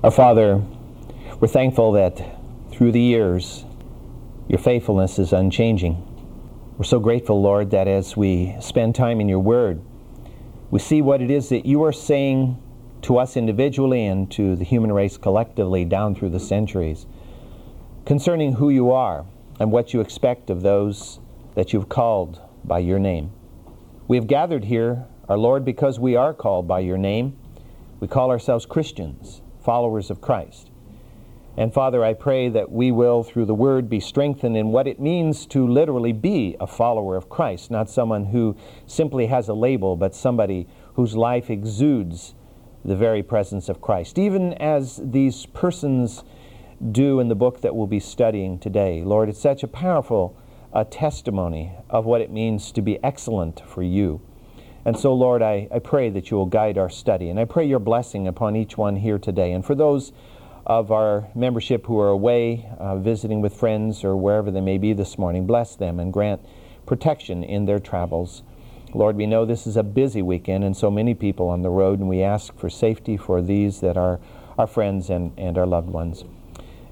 Our Father, we're thankful that through the years, your faithfulness is unchanging. We're so grateful, Lord, that as we spend time in your word, we see what it is that you are saying to us individually and to the human race collectively down through the centuries concerning who you are and what you expect of those that you've called by your name. We have gathered here, our Lord, because we are called by your name. We call ourselves Christians followers of Christ. And Father, I pray that we will, through the Word, be strengthened in what it means to literally be a follower of Christ, not someone who simply has a label, but somebody whose life exudes the very presence of Christ, even as these persons do in the book that we'll be studying today. Lord, it's such a powerful uh, testimony of what it means to be excellent for you. And so, Lord, I, I pray that you will guide our study. And I pray your blessing upon each one here today. And for those of our membership who are away uh, visiting with friends or wherever they may be this morning, bless them and grant protection in their travels. Lord, we know this is a busy weekend and so many people on the road, and we ask for safety for these that are our friends and, and our loved ones.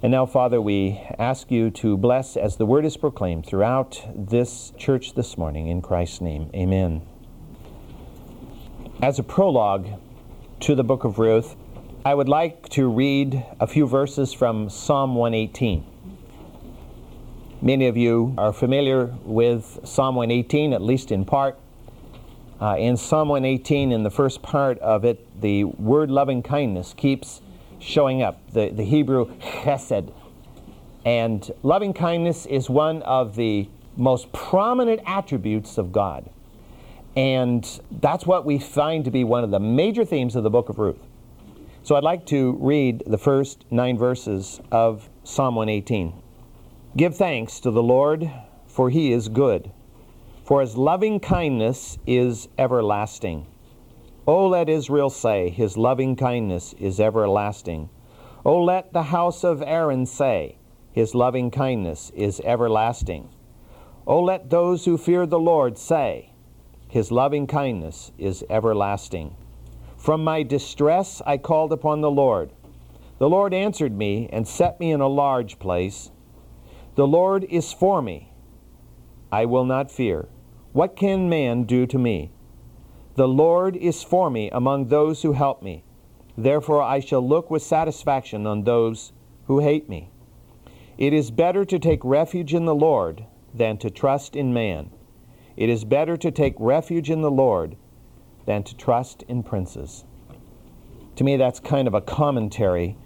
And now, Father, we ask you to bless as the word is proclaimed throughout this church this morning. In Christ's name, amen. As a prologue to the book of Ruth, I would like to read a few verses from Psalm 118. Many of you are familiar with Psalm 118, at least in part. Uh, in Psalm 118, in the first part of it, the word loving kindness keeps showing up, the, the Hebrew chesed. And loving kindness is one of the most prominent attributes of God. And that's what we find to be one of the major themes of the book of Ruth. So I'd like to read the first nine verses of Psalm 118. Give thanks to the Lord, for he is good, for his loving kindness is everlasting. O let Israel say, His loving kindness is everlasting. O let the house of Aaron say, His loving kindness is everlasting. O let those who fear the Lord say, his loving kindness is everlasting. From my distress I called upon the Lord. The Lord answered me and set me in a large place. The Lord is for me. I will not fear. What can man do to me? The Lord is for me among those who help me. Therefore I shall look with satisfaction on those who hate me. It is better to take refuge in the Lord than to trust in man. It is better to take refuge in the Lord than to trust in princes. To me, that's kind of a commentary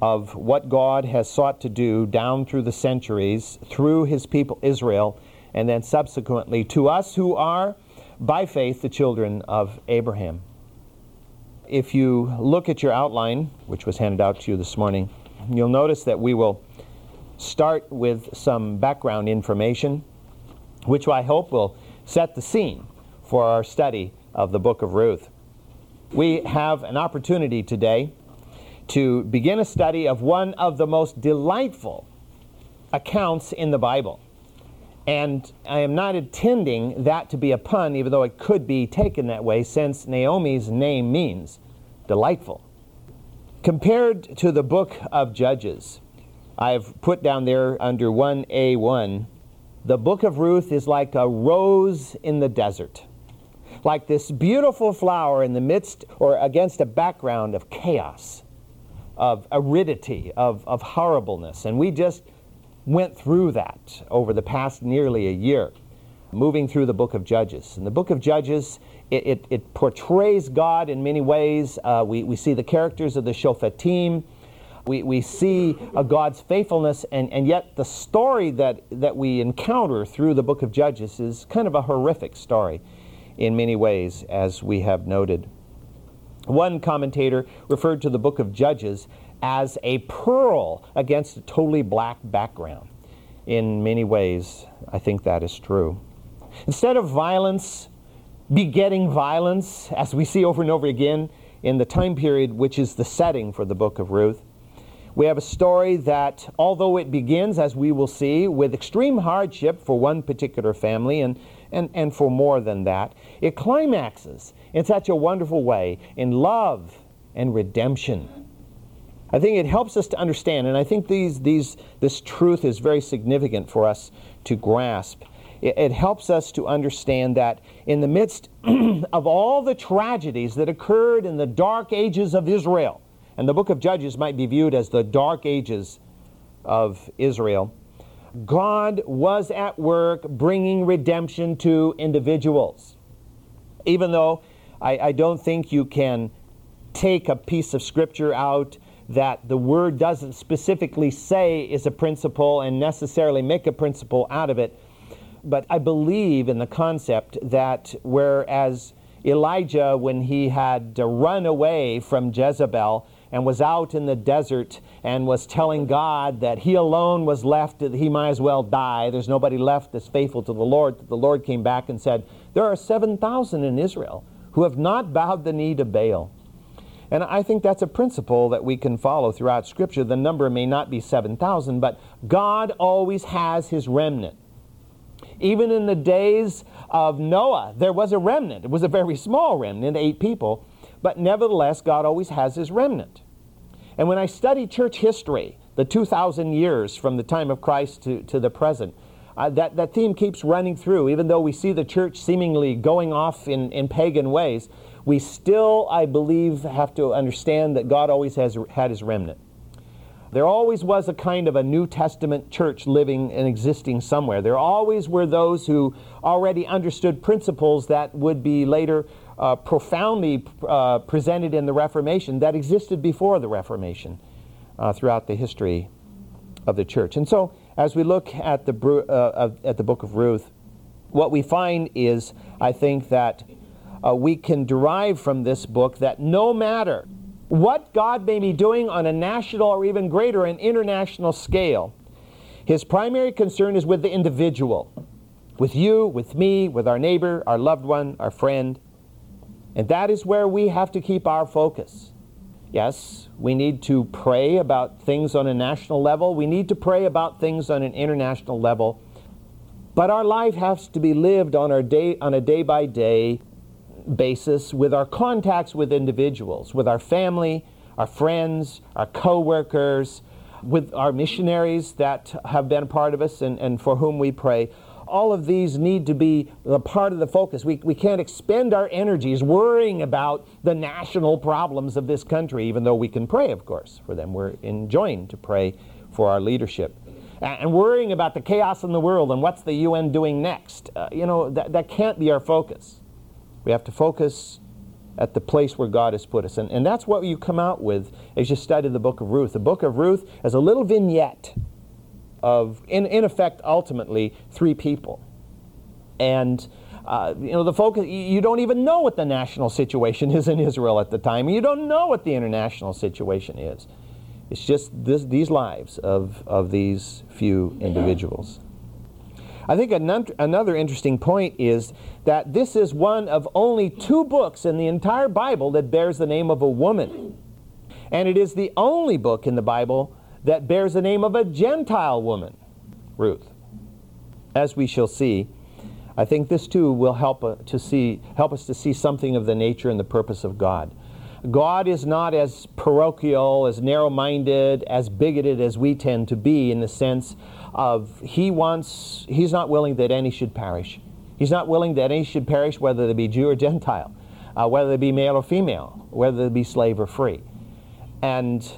of what God has sought to do down through the centuries through his people Israel, and then subsequently to us who are, by faith, the children of Abraham. If you look at your outline, which was handed out to you this morning, you'll notice that we will start with some background information, which I hope will set the scene for our study of the book of Ruth. We have an opportunity today to begin a study of one of the most delightful accounts in the Bible. And I am not intending that to be a pun, even though it could be taken that way, since Naomi's name means delightful. Compared to the book of Judges, I've put down there under 1A1 the book of Ruth is like a rose in the desert, like this beautiful flower in the midst or against a background of chaos, of aridity, of, of horribleness. And we just went through that over the past nearly a year, moving through the book of Judges. And the book of Judges, it, it, it portrays God in many ways. Uh, we, we see the characters of the Shophetim we, we see a God's faithfulness, and, and yet the story that, that we encounter through the book of Judges is kind of a horrific story in many ways, as we have noted. One commentator referred to the book of Judges as a pearl against a totally black background. In many ways, I think that is true. Instead of violence begetting violence, as we see over and over again in the time period which is the setting for the book of Ruth, we have a story that, although it begins, as we will see, with extreme hardship for one particular family and, and, and for more than that, it climaxes in such a wonderful way in love and redemption. I think it helps us to understand, and I think these, these, this truth is very significant for us to grasp. It, it helps us to understand that in the midst of all the tragedies that occurred in the dark ages of Israel, and the book of Judges might be viewed as the dark ages of Israel, God was at work bringing redemption to individuals. Even though I, I don't think you can take a piece of scripture out that the word doesn't specifically say is a principle and necessarily make a principle out of it. But I believe in the concept that whereas Elijah, when he had run away from Jezebel and was out in the desert and was telling God that he alone was left, that he might as well die, there's nobody left that's faithful to the Lord, the Lord came back and said, There are 7,000 in Israel who have not bowed the knee to Baal. And I think that's a principle that we can follow throughout Scripture. The number may not be 7,000, but God always has his remnant. Even in the days of Noah, there was a remnant. It was a very small remnant, eight people, but nevertheless, God always has his remnant. And when I study church history, the 2,000 years from the time of Christ to, to the present, uh, that, that theme keeps running through, even though we see the church seemingly going off in, in pagan ways we still, I believe, have to understand that God always has had his remnant. There always was a kind of a New Testament church living and existing somewhere. There always were those who already understood principles that would be later uh, profoundly uh, presented in the Reformation that existed before the Reformation uh, throughout the history of the church. And so, as we look at the, uh, at the book of Ruth, what we find is, I think, that uh, we can derive from this book that no matter what God may be doing on a national or even greater, an international scale, his primary concern is with the individual, with you, with me, with our neighbor, our loved one, our friend. And that is where we have to keep our focus. Yes, we need to pray about things on a national level. We need to pray about things on an international level. But our life has to be lived on, our day, on a day by day basis with our contacts with individuals, with our family, our friends, our co-workers, with our missionaries that have been a part of us and, and for whom we pray. All of these need to be a part of the focus. We, we can't expend our energies worrying about the national problems of this country, even though we can pray, of course, for them. We're enjoined to pray for our leadership. And worrying about the chaos in the world and what's the UN doing next. Uh, you know, that, that can't be our focus. We have to focus at the place where God has put us. And, and that's what you come out with as you study the book of Ruth. The book of Ruth is a little vignette of, in, in effect, ultimately, three people. And uh, you know, the focus, you don't even know what the national situation is in Israel at the time. You don't know what the international situation is. It's just this, these lives of, of these few individuals. I think another interesting point is that this is one of only two books in the entire Bible that bears the name of a woman. And it is the only book in the Bible that bears the name of a Gentile woman, Ruth. As we shall see, I think this too will help, uh, to see, help us to see something of the nature and the purpose of God. God is not as parochial, as narrow minded, as bigoted as we tend to be in the sense of he wants, he's not willing that any should perish. He's not willing that any should perish, whether they be Jew or Gentile, uh, whether they be male or female, whether they be slave or free. And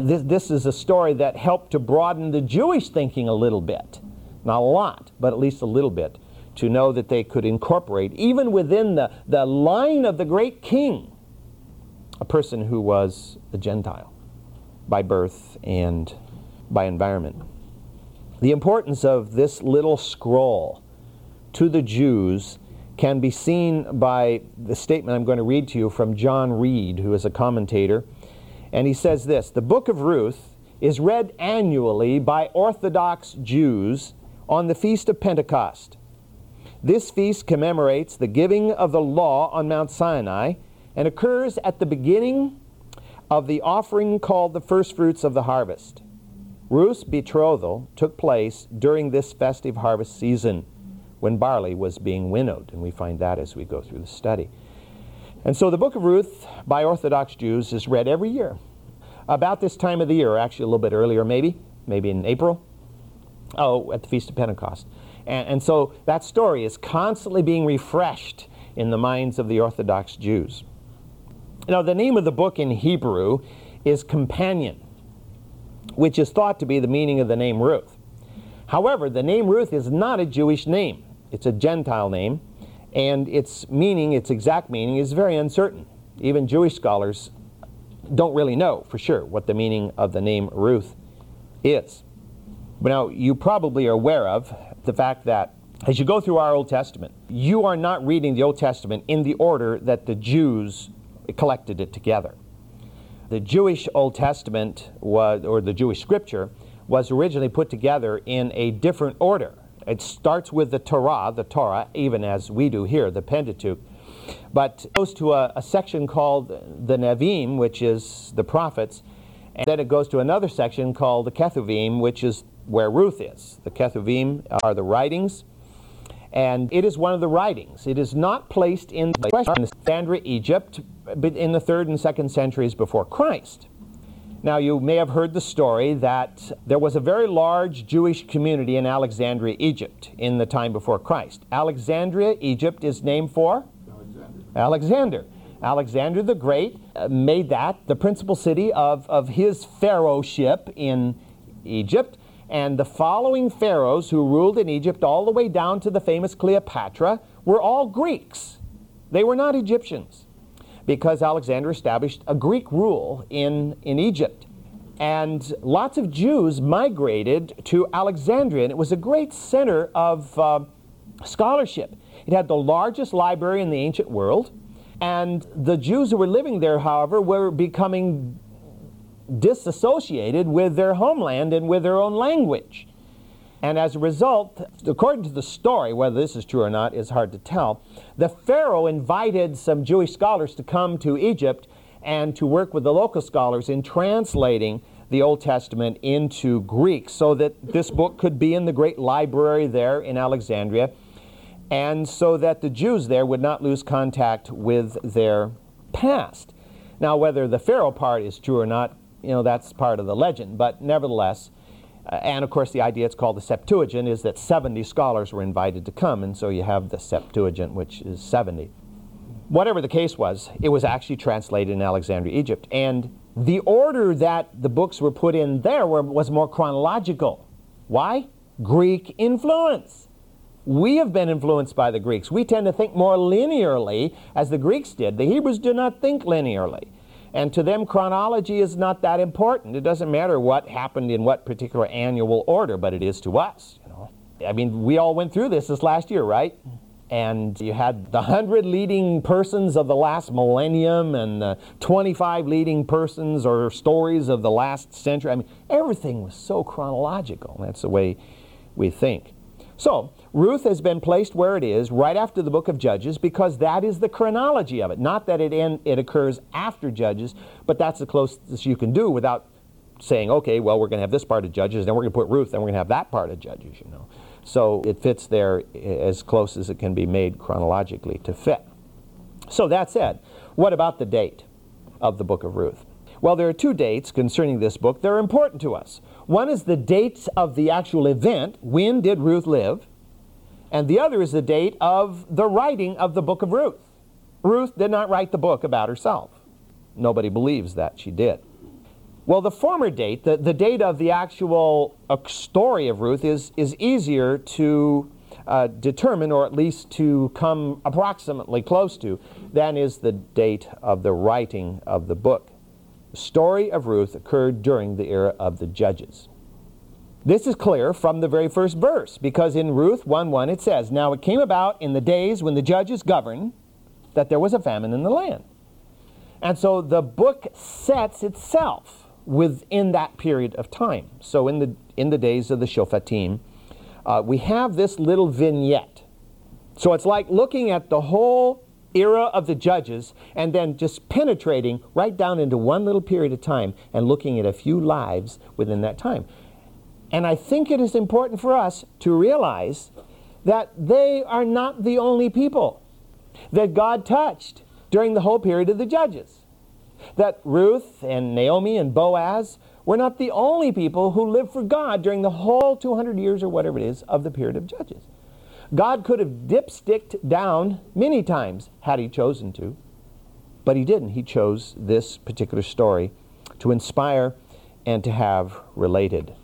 this, this is a story that helped to broaden the Jewish thinking a little bit. Not a lot, but at least a little bit, to know that they could incorporate, even within the, the line of the great king, a person who was a Gentile by birth and by environment. The importance of this little scroll to the Jews can be seen by the statement I'm going to read to you from John Reed, who is a commentator. And he says this The book of Ruth is read annually by Orthodox Jews on the Feast of Pentecost. This feast commemorates the giving of the law on Mount Sinai and occurs at the beginning of the offering called the first fruits of the harvest. Ruth's betrothal took place during this festive harvest season when barley was being winnowed, and we find that as we go through the study. And so the book of Ruth by Orthodox Jews is read every year. about this time of the year, actually a little bit earlier, maybe, maybe in April. Oh, at the Feast of Pentecost. And, and so that story is constantly being refreshed in the minds of the Orthodox Jews. Now, the name of the book in Hebrew is Companion, which is thought to be the meaning of the name Ruth. However, the name Ruth is not a Jewish name, it's a Gentile name, and its meaning, its exact meaning, is very uncertain. Even Jewish scholars don't really know for sure what the meaning of the name Ruth is. Now, you probably are aware of the fact that as you go through our Old Testament, you are not reading the Old Testament in the order that the Jews collected it together. The Jewish Old Testament was, or the Jewish Scripture was originally put together in a different order. It starts with the Torah, the Torah, even as we do here, the Pentateuch, but goes to a, a section called the Nevi'im, which is the prophets, and then it goes to another section called the Ketuvim, which is where Ruth is. The Ketuvim are the writings, and it is one of the writings. It is not placed in the Alexandria, Egypt, but in the third and second centuries before Christ. Now, you may have heard the story that there was a very large Jewish community in Alexandria, Egypt, in the time before Christ. Alexandria, Egypt is named for Alexander. Alexander. Alexander the Great uh, made that the principal city of, of his pharaohship in Egypt. And the following pharaohs who ruled in Egypt all the way down to the famous Cleopatra were all Greeks. They were not Egyptians because Alexander established a Greek rule in, in Egypt. And lots of Jews migrated to Alexandria, and it was a great center of uh, scholarship. It had the largest library in the ancient world, and the Jews who were living there, however, were becoming disassociated with their homeland and with their own language. And as a result, according to the story, whether this is true or not is hard to tell, the Pharaoh invited some Jewish scholars to come to Egypt and to work with the local scholars in translating the Old Testament into Greek so that this book could be in the great library there in Alexandria and so that the Jews there would not lose contact with their past. Now, whether the Pharaoh part is true or not, you know, that's part of the legend, but nevertheless, uh, and of course, the idea it's called the Septuagint is that 70 scholars were invited to come, and so you have the Septuagint, which is 70. Whatever the case was, it was actually translated in Alexandria, Egypt. And the order that the books were put in there were, was more chronological. Why? Greek influence. We have been influenced by the Greeks. We tend to think more linearly as the Greeks did. The Hebrews do not think linearly. And to them, chronology is not that important. It doesn't matter what happened in what particular annual order, but it is to us. You know, I mean, we all went through this this last year, right? And you had the hundred leading persons of the last millennium, and the 25 leading persons or stories of the last century. I mean, everything was so chronological. That's the way we think. So, Ruth has been placed where it is right after the book of Judges because that is the chronology of it. Not that it, in, it occurs after Judges, but that's the closest you can do without saying, okay, well, we're going to have this part of Judges, then we're going to put Ruth, then we're going to have that part of Judges, you know. So it fits there as close as it can be made chronologically to fit. So that said, what about the date of the book of Ruth? Well, there are two dates concerning this book that are important to us. One is the dates of the actual event, when did Ruth live? And the other is the date of the writing of the book of Ruth. Ruth did not write the book about herself. Nobody believes that she did. Well, the former date, the, the date of the actual uh, story of Ruth, is, is easier to uh, determine, or at least to come approximately close to, than is the date of the writing of the book. The story of Ruth occurred during the era of the judges. This is clear from the very first verse, because in Ruth 1 1 it says, Now it came about in the days when the judges governed that there was a famine in the land. And so the book sets itself within that period of time. So in the, in the days of the Shoftim, uh, we have this little vignette. So it's like looking at the whole era of the judges and then just penetrating right down into one little period of time and looking at a few lives within that time. And I think it is important for us to realize that they are not the only people that God touched during the whole period of the judges. That Ruth and Naomi and Boaz were not the only people who lived for God during the whole 200 years or whatever it is of the period of Judges. God could have dipsticked down many times had he chosen to, but he didn't. He chose this particular story to inspire and to have related.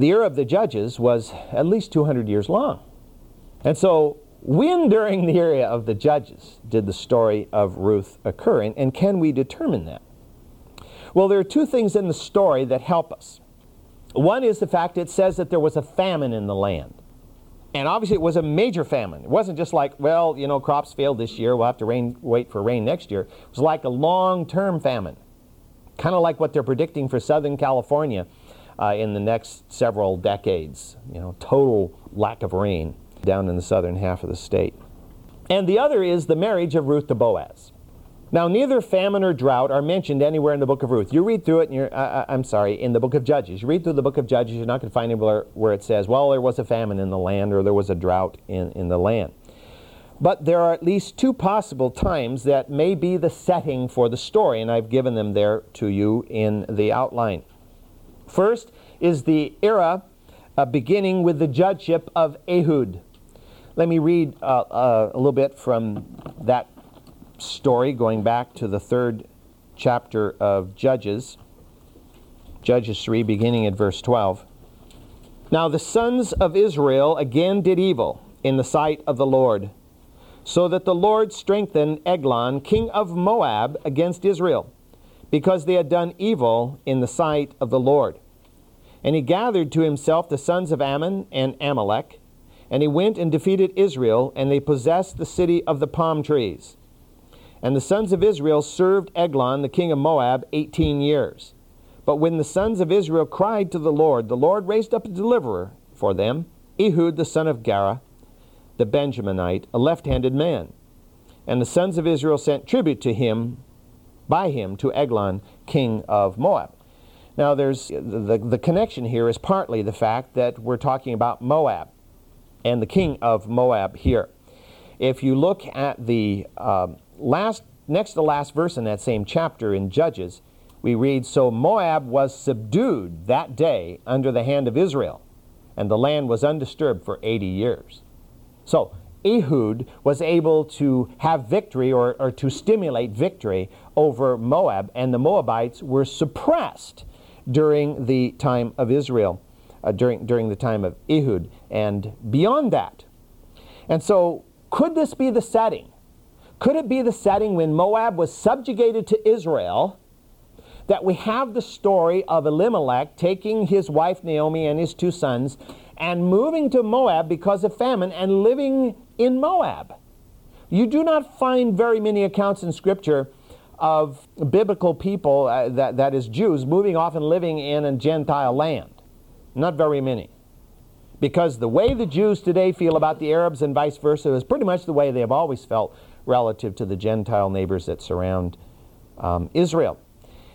The era of the Judges was at least 200 years long. And so, when during the era of the Judges did the story of Ruth occur, and, and can we determine that? Well, there are two things in the story that help us. One is the fact it says that there was a famine in the land. And obviously, it was a major famine. It wasn't just like, well, you know, crops failed this year, we'll have to rain, wait for rain next year. It was like a long term famine, kind of like what they're predicting for Southern California uh, in the next several decades. You know, total lack of rain down in the southern half of the state. And the other is the marriage of Ruth to Boaz. Now, neither famine or drought are mentioned anywhere in the book of Ruth. You read through it, and you're, uh, I'm sorry, in the book of Judges. You read through the book of Judges, you're not going to find anywhere where it says, well, there was a famine in the land or there was a drought in, in the land. But there are at least two possible times that may be the setting for the story, and I've given them there to you in the outline. First is the era uh, beginning with the judgeship of Ehud. Let me read uh, uh, a little bit from that story going back to the third chapter of Judges, Judges 3, beginning at verse 12. Now the sons of Israel again did evil in the sight of the Lord, so that the Lord strengthened Eglon, king of Moab, against Israel, because they had done evil in the sight of the Lord. And he gathered to himself the sons of Ammon and Amalek, and he went and defeated Israel, and they possessed the city of the palm trees. And the sons of Israel served Eglon, the king of Moab, eighteen years. But when the sons of Israel cried to the Lord, the Lord raised up a deliverer for them, Ehud the son of Gera, the Benjaminite, a left handed man. And the sons of Israel sent tribute to him, by him, to Eglon, king of Moab. Now, there's the, the connection here is partly the fact that we're talking about Moab and the king of Moab here. If you look at the uh, last, next to last verse in that same chapter in Judges, we read, So Moab was subdued that day under the hand of Israel, and the land was undisturbed for 80 years. So Ehud was able to have victory or, or to stimulate victory over Moab, and the Moabites were suppressed during the time of Israel, uh, during, during the time of Ehud, and beyond that. And so, could this be the setting could it be the setting when Moab was subjugated to Israel? That we have the story of Elimelech taking his wife Naomi and his two sons and moving to Moab because of famine and living in Moab. You do not find very many accounts in Scripture of biblical people, uh, that, that is, Jews, moving off and living in a Gentile land. Not very many. Because the way the Jews today feel about the Arabs and vice versa is pretty much the way they have always felt relative to the Gentile neighbors that surround um, Israel.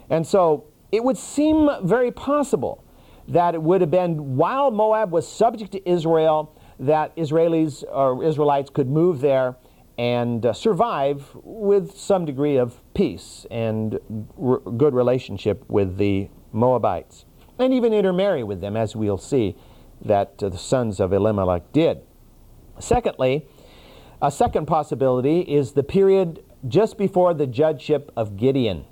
And so it would seem very possible that it would have been while Moab was subject to Israel that Israelis or Israelites could move there and uh, survive with some degree of peace and r- good relationship with the Moabites and even intermarry with them as we'll see that uh, the sons of Elimelech did. Secondly, a second possibility is the period just before the judgeship of Gideon.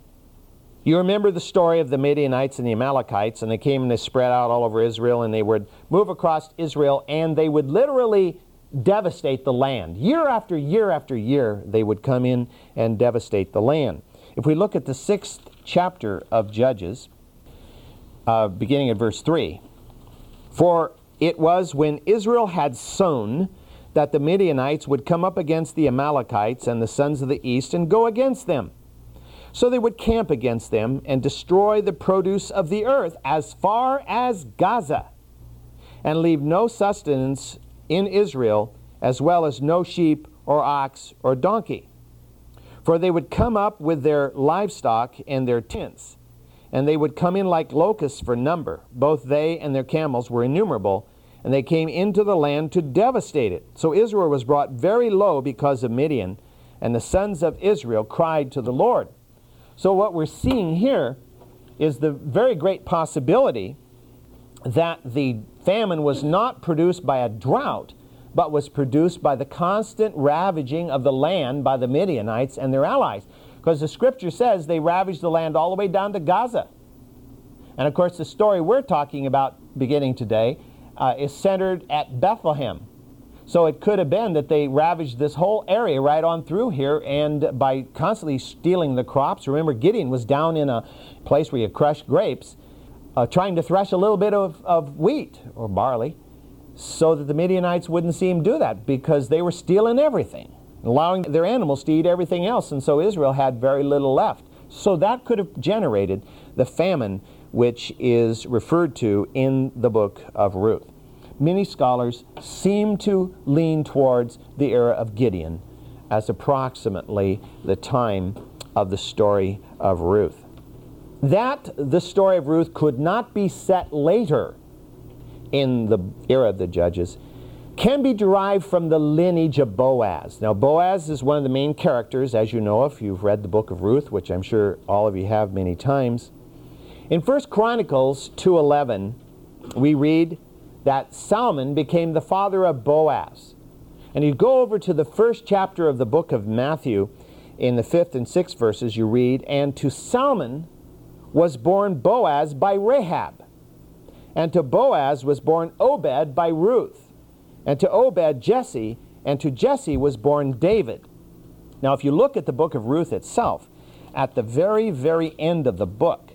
You remember the story of the Midianites and the Amalekites, and they came and they spread out all over Israel, and they would move across Israel, and they would literally devastate the land. Year after year after year, they would come in and devastate the land. If we look at the sixth chapter of Judges, uh, beginning at verse 3 For it was when Israel had sown that the Midianites would come up against the Amalekites and the sons of the east and go against them. So they would camp against them and destroy the produce of the earth as far as Gaza, and leave no sustenance in Israel, as well as no sheep or ox or donkey. For they would come up with their livestock and their tents, and they would come in like locusts for number. Both they and their camels were innumerable and they came into the land to devastate it. So Israel was brought very low because of Midian, and the sons of Israel cried to the Lord. So, what we're seeing here is the very great possibility that the famine was not produced by a drought, but was produced by the constant ravaging of the land by the Midianites and their allies. Because the scripture says they ravaged the land all the way down to Gaza. And of course, the story we're talking about beginning today uh, is centered at Bethlehem. So it could have been that they ravaged this whole area right on through here, and by constantly stealing the crops. Remember, Gideon was down in a place where you crush grapes, uh, trying to thresh a little bit of, of wheat or barley, so that the Midianites wouldn't see him do that because they were stealing everything, allowing their animals to eat everything else, and so Israel had very little left. So that could have generated the famine which is referred to in the book of Ruth many scholars seem to lean towards the era of Gideon as approximately the time of the story of Ruth. That the story of Ruth could not be set later in the era of the judges can be derived from the lineage of Boaz. Now, Boaz is one of the main characters, as you know, if you've read the book of Ruth, which I'm sure all of you have many times. In 1 Chronicles 2.11, we read, that Salmon became the father of Boaz. And you go over to the first chapter of the book of Matthew, in the fifth and sixth verses, you read, And to Salmon was born Boaz by Rahab. And to Boaz was born Obed by Ruth. And to Obed, Jesse. And to Jesse was born David. Now, if you look at the book of Ruth itself, at the very, very end of the book,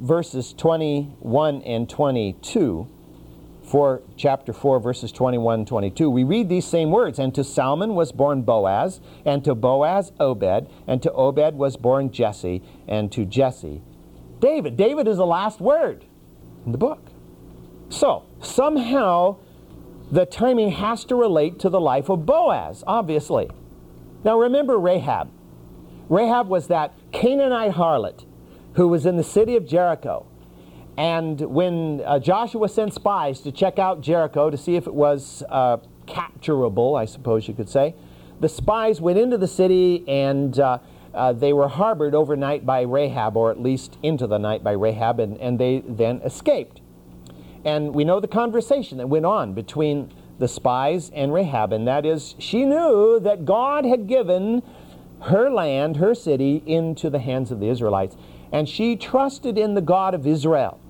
verses 21 and 22, for chapter 4, verses 21 and 22, we read these same words. And to Salmon was born Boaz, and to Boaz Obed, and to Obed was born Jesse, and to Jesse David. David is the last word in the book. So, somehow, the timing has to relate to the life of Boaz, obviously. Now, remember Rahab. Rahab was that Canaanite harlot who was in the city of Jericho and when uh, Joshua sent spies to check out Jericho to see if it was uh, capturable, I suppose you could say, the spies went into the city and uh, uh, they were harbored overnight by Rahab, or at least into the night by Rahab, and, and they then escaped. And we know the conversation that went on between the spies and Rahab, and that is she knew that God had given her land, her city, into the hands of the Israelites, and she trusted in the God of Israel.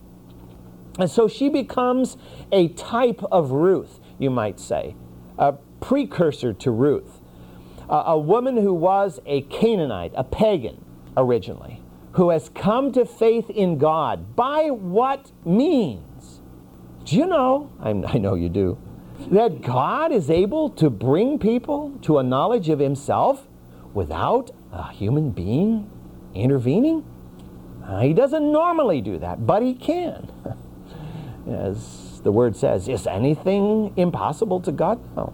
And so she becomes a type of Ruth, you might say, a precursor to Ruth. A woman who was a Canaanite, a pagan originally, who has come to faith in God. By what means? Do you know? I, I know you do. That God is able to bring people to a knowledge of Himself without a human being intervening? Uh, he doesn't normally do that, but He can. as the word says, is anything impossible to God? No.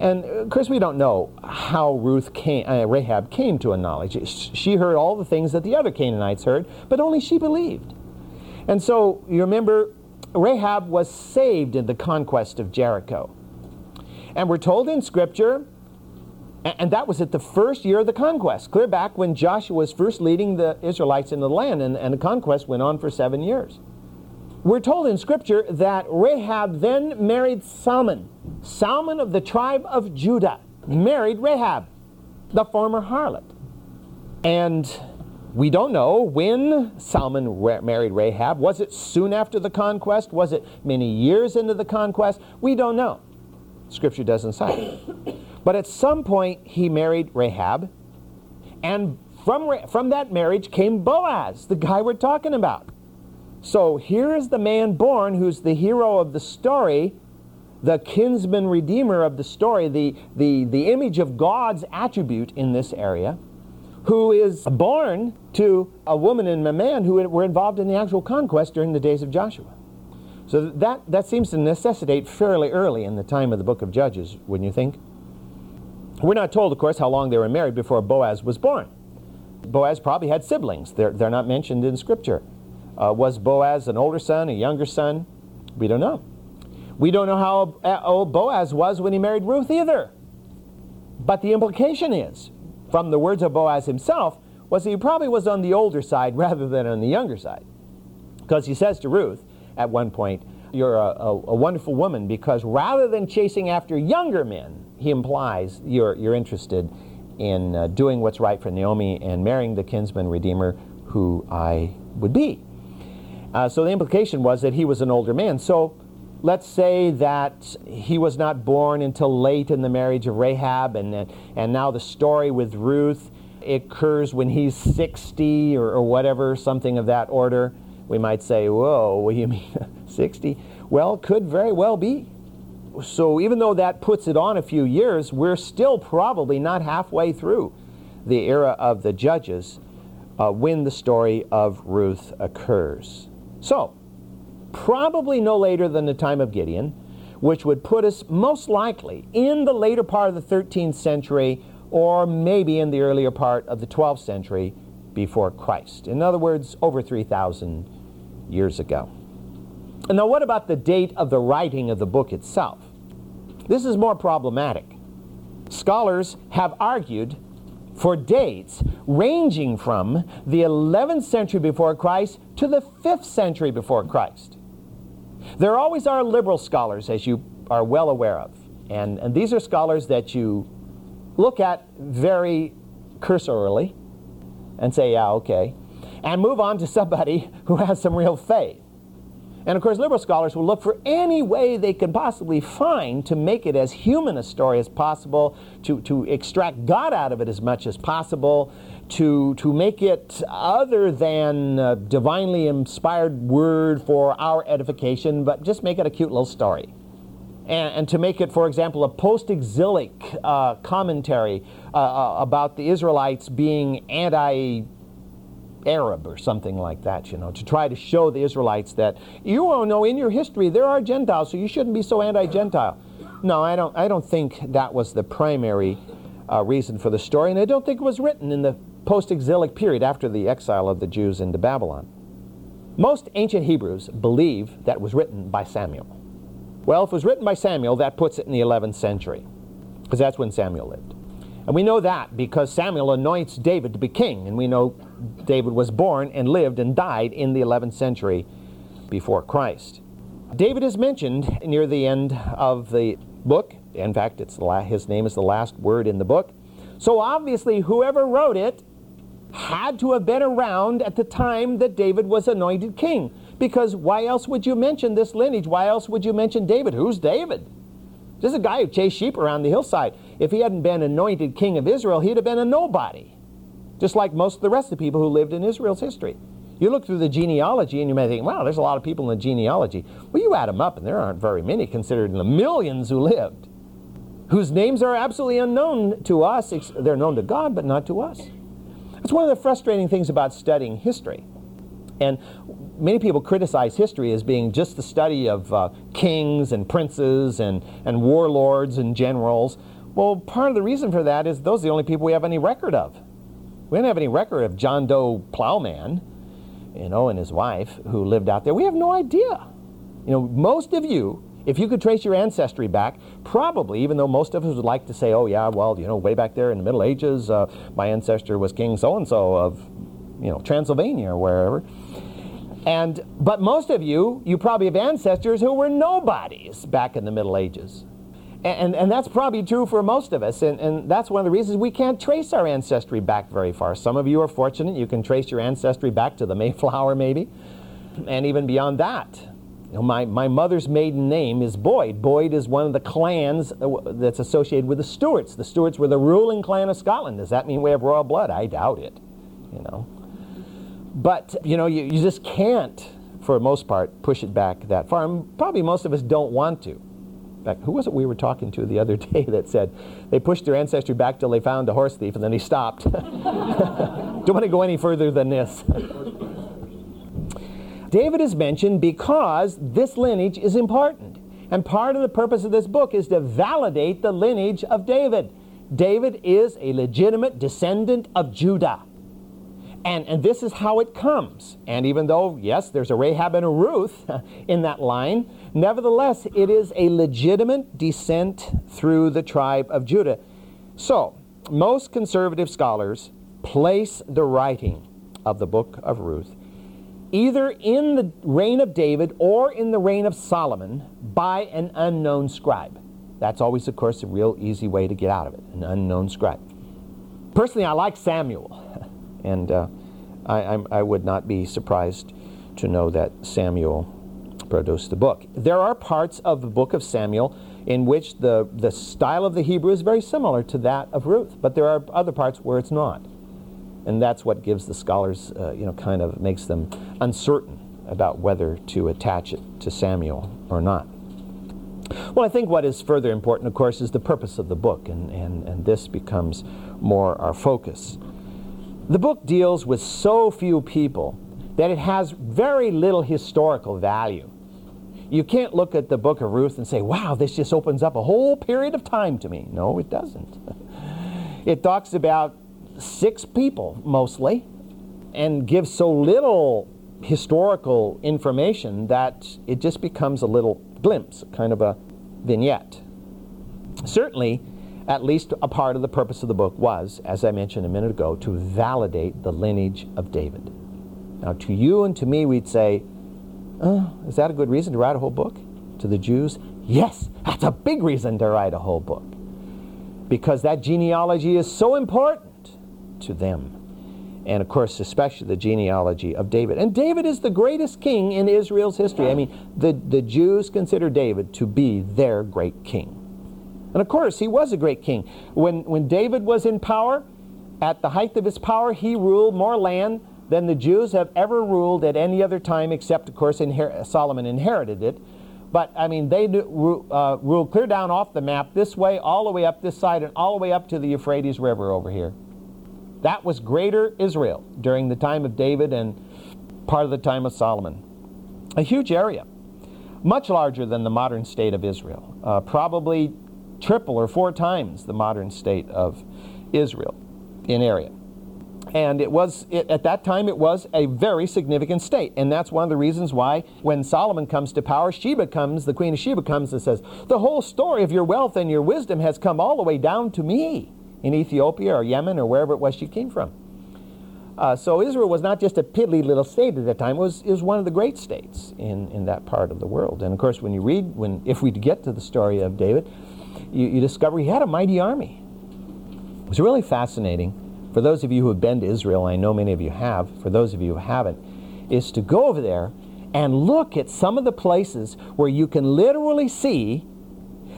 And of course, we don't know how Ruth came, uh, Rahab came to a knowledge. She heard all the things that the other Canaanites heard, but only she believed. And so you remember, Rahab was saved in the conquest of Jericho. And we're told in Scripture, and that was at the first year of the conquest, clear back when Joshua was first leading the Israelites into the land, and, and the conquest went on for seven years. We're told in Scripture that Rahab then married Salmon. Salmon of the tribe of Judah married Rahab, the former harlot. And we don't know when Salmon married Rahab. Was it soon after the conquest? Was it many years into the conquest? We don't know. Scripture doesn't say. But at some point, he married Rahab. And from, from that marriage came Boaz, the guy we're talking about. So here is the man born who's the hero of the story, the kinsman redeemer of the story, the, the, the image of God's attribute in this area, who is born to a woman and a man who were involved in the actual conquest during the days of Joshua. So that, that seems to necessitate fairly early in the time of the book of Judges, wouldn't you think? We're not told, of course, how long they were married before Boaz was born. Boaz probably had siblings. They're, they're not mentioned in Scripture. Uh, was Boaz an older son, a younger son? We don't know. We don't know how uh, old Boaz was when he married Ruth either. But the implication is, from the words of Boaz himself, was that he probably was on the older side rather than on the younger side. Because he says to Ruth at one point, You're a, a, a wonderful woman, because rather than chasing after younger men, he implies you're, you're interested in uh, doing what's right for Naomi and marrying the kinsman redeemer who I would be. Uh, so the implication was that he was an older man. So let's say that he was not born until late in the marriage of Rahab, and, and now the story with Ruth occurs when he's 60 or, or whatever, something of that order. We might say, whoa, what do you mean 60? Well, could very well be. So even though that puts it on a few years, we're still probably not halfway through the era of the judges uh, when the story of Ruth occurs. So, probably no later than the time of Gideon, which would put us most likely in the later part of the 13th century or maybe in the earlier part of the 12th century before Christ. In other words, over 3,000 years ago. Now, what about the date of the writing of the book itself? This is more problematic. Scholars have argued for dates ranging from the 11th century before Christ to the 5th century before Christ. There always are liberal scholars, as you are well aware of. And, and these are scholars that you look at very cursorily and say, yeah, okay, and move on to somebody who has some real faith. And of course, liberal scholars will look for any way they can possibly find to make it as human a story as possible, to, to extract God out of it as much as possible, to, to make it other than a divinely inspired word for our edification, but just make it a cute little story. And, and to make it, for example, a post exilic uh, commentary uh, uh, about the Israelites being anti Arab or something like that, you know, to try to show the Israelites that you all know in your history there are Gentiles, so you shouldn't be so anti-Gentile. No, I don't. I don't think that was the primary uh, reason for the story, and I don't think it was written in the post-exilic period after the exile of the Jews into Babylon. Most ancient Hebrews believe that was written by Samuel. Well, if it was written by Samuel, that puts it in the 11th century, because that's when Samuel lived. And we know that because Samuel anoints David to be king, and we know David was born and lived and died in the 11th century before Christ. David is mentioned near the end of the book. In fact, it's his name is the last word in the book. So obviously, whoever wrote it had to have been around at the time that David was anointed king. Because why else would you mention this lineage? Why else would you mention David? Who's David? This is a guy who chased sheep around the hillside. If he hadn't been anointed king of Israel, he'd have been a nobody. Just like most of the rest of the people who lived in Israel's history. You look through the genealogy and you may think, wow, there's a lot of people in the genealogy. Well, you add them up and there aren't very many considered in the millions who lived, whose names are absolutely unknown to us. They're known to God, but not to us. That's one of the frustrating things about studying history. And many people criticize history as being just the study of uh, kings and princes and, and warlords and generals. Well, part of the reason for that is those are the only people we have any record of. We don't have any record of John Doe Plowman, you know, and his wife who lived out there. We have no idea. You know, most of you, if you could trace your ancestry back, probably, even though most of us would like to say, oh, yeah, well, you know, way back there in the Middle Ages, uh, my ancestor was King so and so of, you know, Transylvania or wherever. And, but most of you, you probably have ancestors who were nobodies back in the Middle Ages. And, and that's probably true for most of us. And, and that's one of the reasons we can't trace our ancestry back very far. Some of you are fortunate. You can trace your ancestry back to the Mayflower, maybe, and even beyond that. You know, my, my mother's maiden name is Boyd. Boyd is one of the clans uh, that's associated with the Stuarts. The Stuarts were the ruling clan of Scotland. Does that mean we have royal blood? I doubt it, you know. But, you know, you, you just can't, for the most part, push it back that far. And probably most of us don't want to. Fact, who was it we were talking to the other day that said they pushed their ancestry back till they found a horse thief and then he stopped? don't want to go any further than this. David is mentioned because this lineage is important. And part of the purpose of this book is to validate the lineage of David. David is a legitimate descendant of Judah. And, and this is how it comes. And even though, yes, there's a Rahab and a Ruth in that line, nevertheless, it is a legitimate descent through the tribe of Judah. So, most conservative scholars place the writing of the book of Ruth either in the reign of David or in the reign of Solomon by an unknown scribe. That's always, of course, a real easy way to get out of it an unknown scribe. Personally, I like Samuel, and uh, I, I, would not be surprised to know that Samuel produced the book. There are parts of the book of Samuel in which the, the style of the Hebrew is very similar to that of Ruth, but there are other parts where it's not. And that's what gives the scholars, uh, you know, kind of makes them uncertain about whether to attach it to Samuel or not. Well, I think what is further important, of course, is the purpose of the book, and, and, and this becomes more our focus. The book deals with so few people that it has very little historical value. You can't look at the book of Ruth and say, wow, this just opens up a whole period of time to me. No, it doesn't. It talks about six people mostly and gives so little historical information that it just becomes a little glimpse, kind of a vignette. Certainly, at least a part of the purpose of the book was, as I mentioned a minute ago, to validate the lineage of David. Now, to you and to me, we'd say, Oh, is that a good reason to write a whole book? To the Jews, yes, that's a big reason to write a whole book. Because that genealogy is so important to them. And of course, especially the genealogy of David. And David is the greatest king in Israel's history. I mean, the, the Jews consider David to be their great king. And of course, he was a great king. When, when David was in power, at the height of his power, he ruled more land than the Jews have ever ruled at any other time, except, of course, inher- Solomon inherited it. But, I mean, they do, uh, ruled clear down off the map this way, all the way up this side, and all the way up to the Euphrates River over here. That was greater Israel during the time of David and part of the time of Solomon. A huge area, much larger than the modern state of Israel, uh, probably triple or four times the modern state of Israel in area. And it was it, at that time it was a very significant state. And that's one of the reasons why when solomon comes to power sheba comes the queen of sheba comes and says the whole story of your wealth and your wisdom has come all the way down to me in ethiopia or yemen or wherever it was she came from. Uh, so israel was not just a piddly little state at that time it was, was one of the great states in, in that part of the world. And of course when you read when if we get to the story of david you, you discover he had a mighty army it was really fascinating for those of you who have been to Israel, I know many of you have, for those of you who haven't, is to go over there and look at some of the places where you can literally see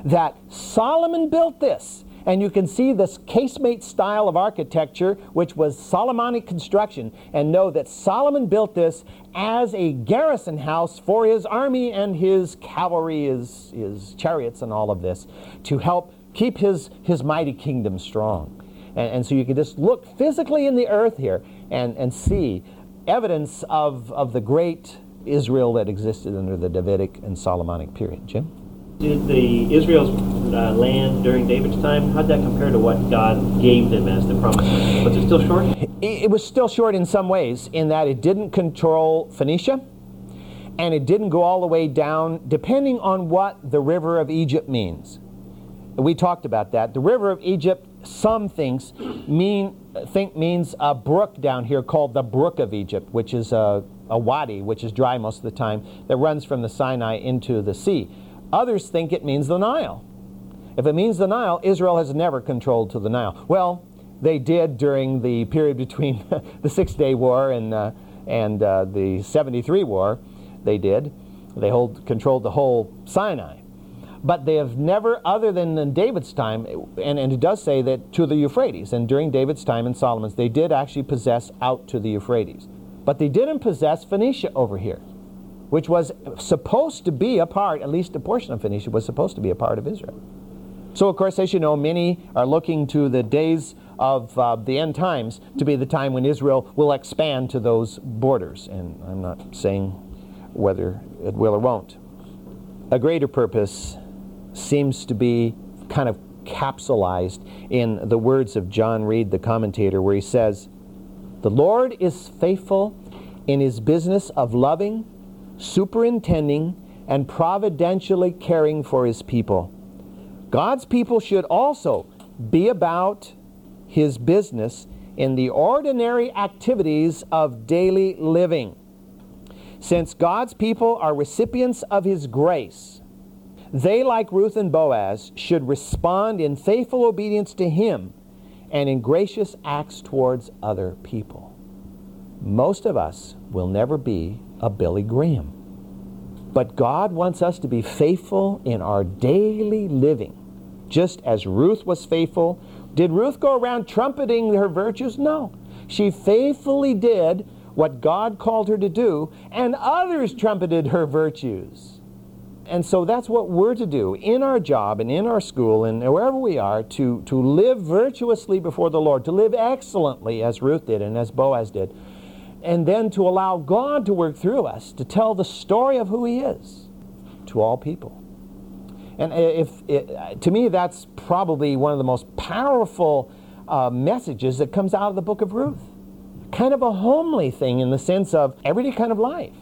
that Solomon built this. And you can see this casemate style of architecture, which was Solomonic construction, and know that Solomon built this as a garrison house for his army and his cavalry, his, his chariots, and all of this to help keep his, his mighty kingdom strong. And, and so you can just look physically in the earth here and, and see evidence of, of the great Israel that existed under the Davidic and Solomonic period. Jim? Did the Israel's uh, land during David's time, how'd that compare to what God gave them as the promise? Was it still short? It, it was still short in some ways, in that it didn't control Phoenicia, and it didn't go all the way down, depending on what the river of Egypt means. We talked about that. The river of Egypt some things mean think means a brook down here called the Brook of Egypt, which is a, a wadi, which is dry most of the time, that runs from the Sinai into the sea. Others think it means the Nile. If it means the Nile, Israel has never controlled to the Nile. Well, they did during the period between the Six Day War and, uh, and uh, the 73 War. They did. They hold, controlled the whole Sinai but they have never, other than in David's time, and, and it does say that to the Euphrates, and during David's time and Solomon's, they did actually possess out to the Euphrates. But they didn't possess Phoenicia over here, which was supposed to be a part, at least a portion of Phoenicia was supposed to be a part of Israel. So, of course, as you know, many are looking to the days of uh, the end times to be the time when Israel will expand to those borders. And I'm not saying whether it will or won't. A greater purpose seems to be kind of capsulized in the words of John Reed, the commentator, where he says, The Lord is faithful in his business of loving, superintending, and providentially caring for his people. God's people should also be about his business in the ordinary activities of daily living. Since God's people are recipients of His grace, they, like Ruth and Boaz, should respond in faithful obedience to Him and in gracious acts towards other people. Most of us will never be a Billy Graham. But God wants us to be faithful in our daily living, just as Ruth was faithful. Did Ruth go around trumpeting her virtues? No. She faithfully did what God called her to do, and others trumpeted her virtues. And so that's what we're to do in our job and in our school and wherever we are to, to live virtuously before the Lord, to live excellently as Ruth did and as Boaz did, and then to allow God to work through us to tell the story of who He is to all people. And if it, to me, that's probably one of the most powerful uh, messages that comes out of the book of Ruth. Kind of a homely thing in the sense of everyday kind of life.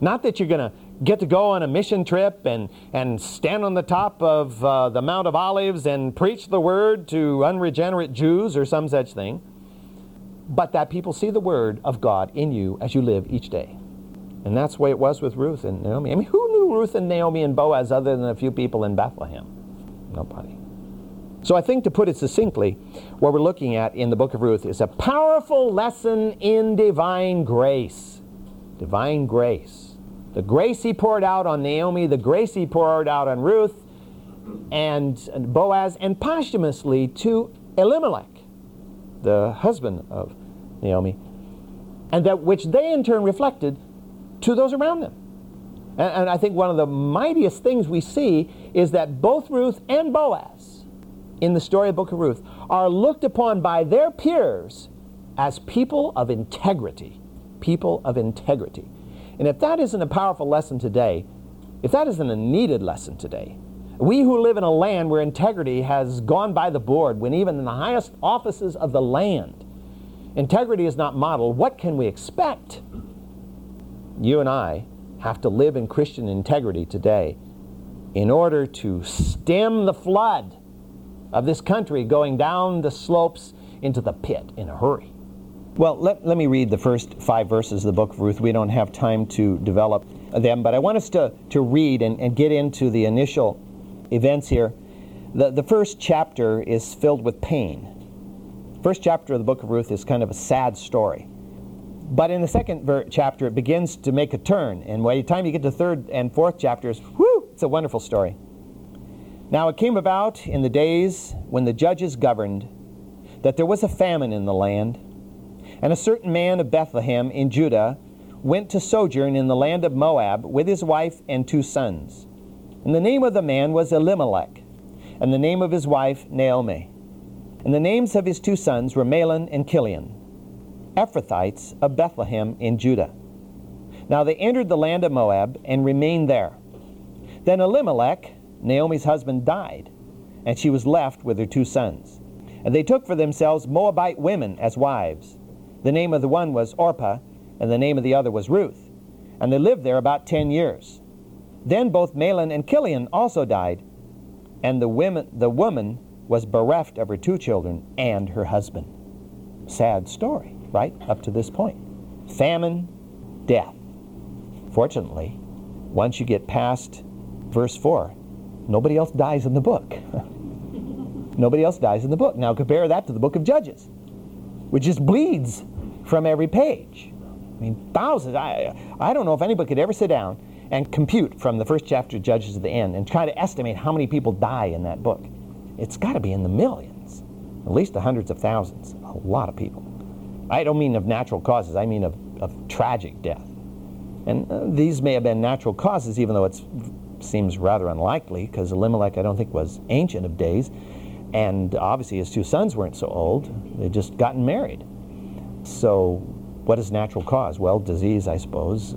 Not that you're going to get to go on a mission trip and, and stand on the top of uh, the Mount of Olives and preach the word to unregenerate Jews or some such thing, but that people see the word of God in you as you live each day. And that's the way it was with Ruth and Naomi. I mean, who knew Ruth and Naomi and Boaz other than a few people in Bethlehem? Nobody. So I think to put it succinctly, what we're looking at in the book of Ruth is a powerful lesson in divine grace. Divine grace. The grace he poured out on Naomi, the grace he poured out on Ruth and Boaz, and posthumously to Elimelech, the husband of Naomi, and that which they in turn reflected to those around them. And, and, I think one of the mightiest things we see is that both Ruth and Boaz in the story of the book of Ruth are looked upon by their peers as people of integrity. People of integrity. And if that isn't a powerful lesson today, if that isn't a needed lesson today, we who live in a land where integrity has gone by the board, when even in the highest offices of the land, integrity is not modeled, what can we expect? You and I have to live in Christian integrity today in order to stem the flood of this country going down the slopes into the pit in a hurry. Well, let, let me read the first five verses of the book of Ruth. We don't have time to develop them, but I want us to, to read and, and get into the initial events here. The, the first chapter is filled with pain. First chapter of the book of Ruth is kind of a sad story. But in the second ver- chapter, it begins to make a turn. And by the time you get to third and fourth chapters, whoo, it's a wonderful story. Now it came about in the days when the judges governed that there was a famine in the land and a certain man of Bethlehem in Judah went to sojourn in the land of Moab with his wife and two sons. And the name of the man was Elimelech, and the name of his wife Naomi. And the names of his two sons were Mahlon and Chilion, Ephrathites of Bethlehem in Judah. Now they entered the land of Moab and remained there. Then Elimelech, Naomi's husband, died, and she was left with her two sons. And they took for themselves Moabite women as wives. The name of the one was Orpah, and the name of the other was Ruth. And they lived there about ten years. Then both Mahlon and Chilion also died, and the, women, the woman was bereft of her two children and her husband. Sad story, right? Up to this point. Famine, death. Fortunately, once you get past verse 4, nobody else dies in the book. nobody else dies in the book. Now compare that to the book of Judges, which just bleeds from every page. I mean, thousands. I, I don't know if anybody could ever sit down and compute from the first chapter of Judges to the end and try to estimate how many people die in that book. It's got to be in the millions, at least the hundreds of thousands. A lot of people. I don't mean of natural causes, I mean of, of tragic death. And uh, these may have been natural causes, even though it seems rather unlikely, because Elimelech, I don't think, was ancient of days. And obviously, his two sons weren't so old, they'd just gotten married. So, what is natural cause? Well, disease, I suppose,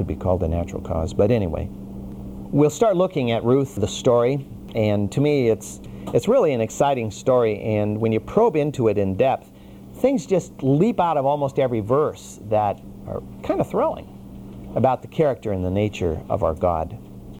could be called a natural cause. But anyway, we'll start looking at Ruth, the story, and to me, it's it's really an exciting story. And when you probe into it in depth, things just leap out of almost every verse that are kind of thrilling about the character and the nature of our God.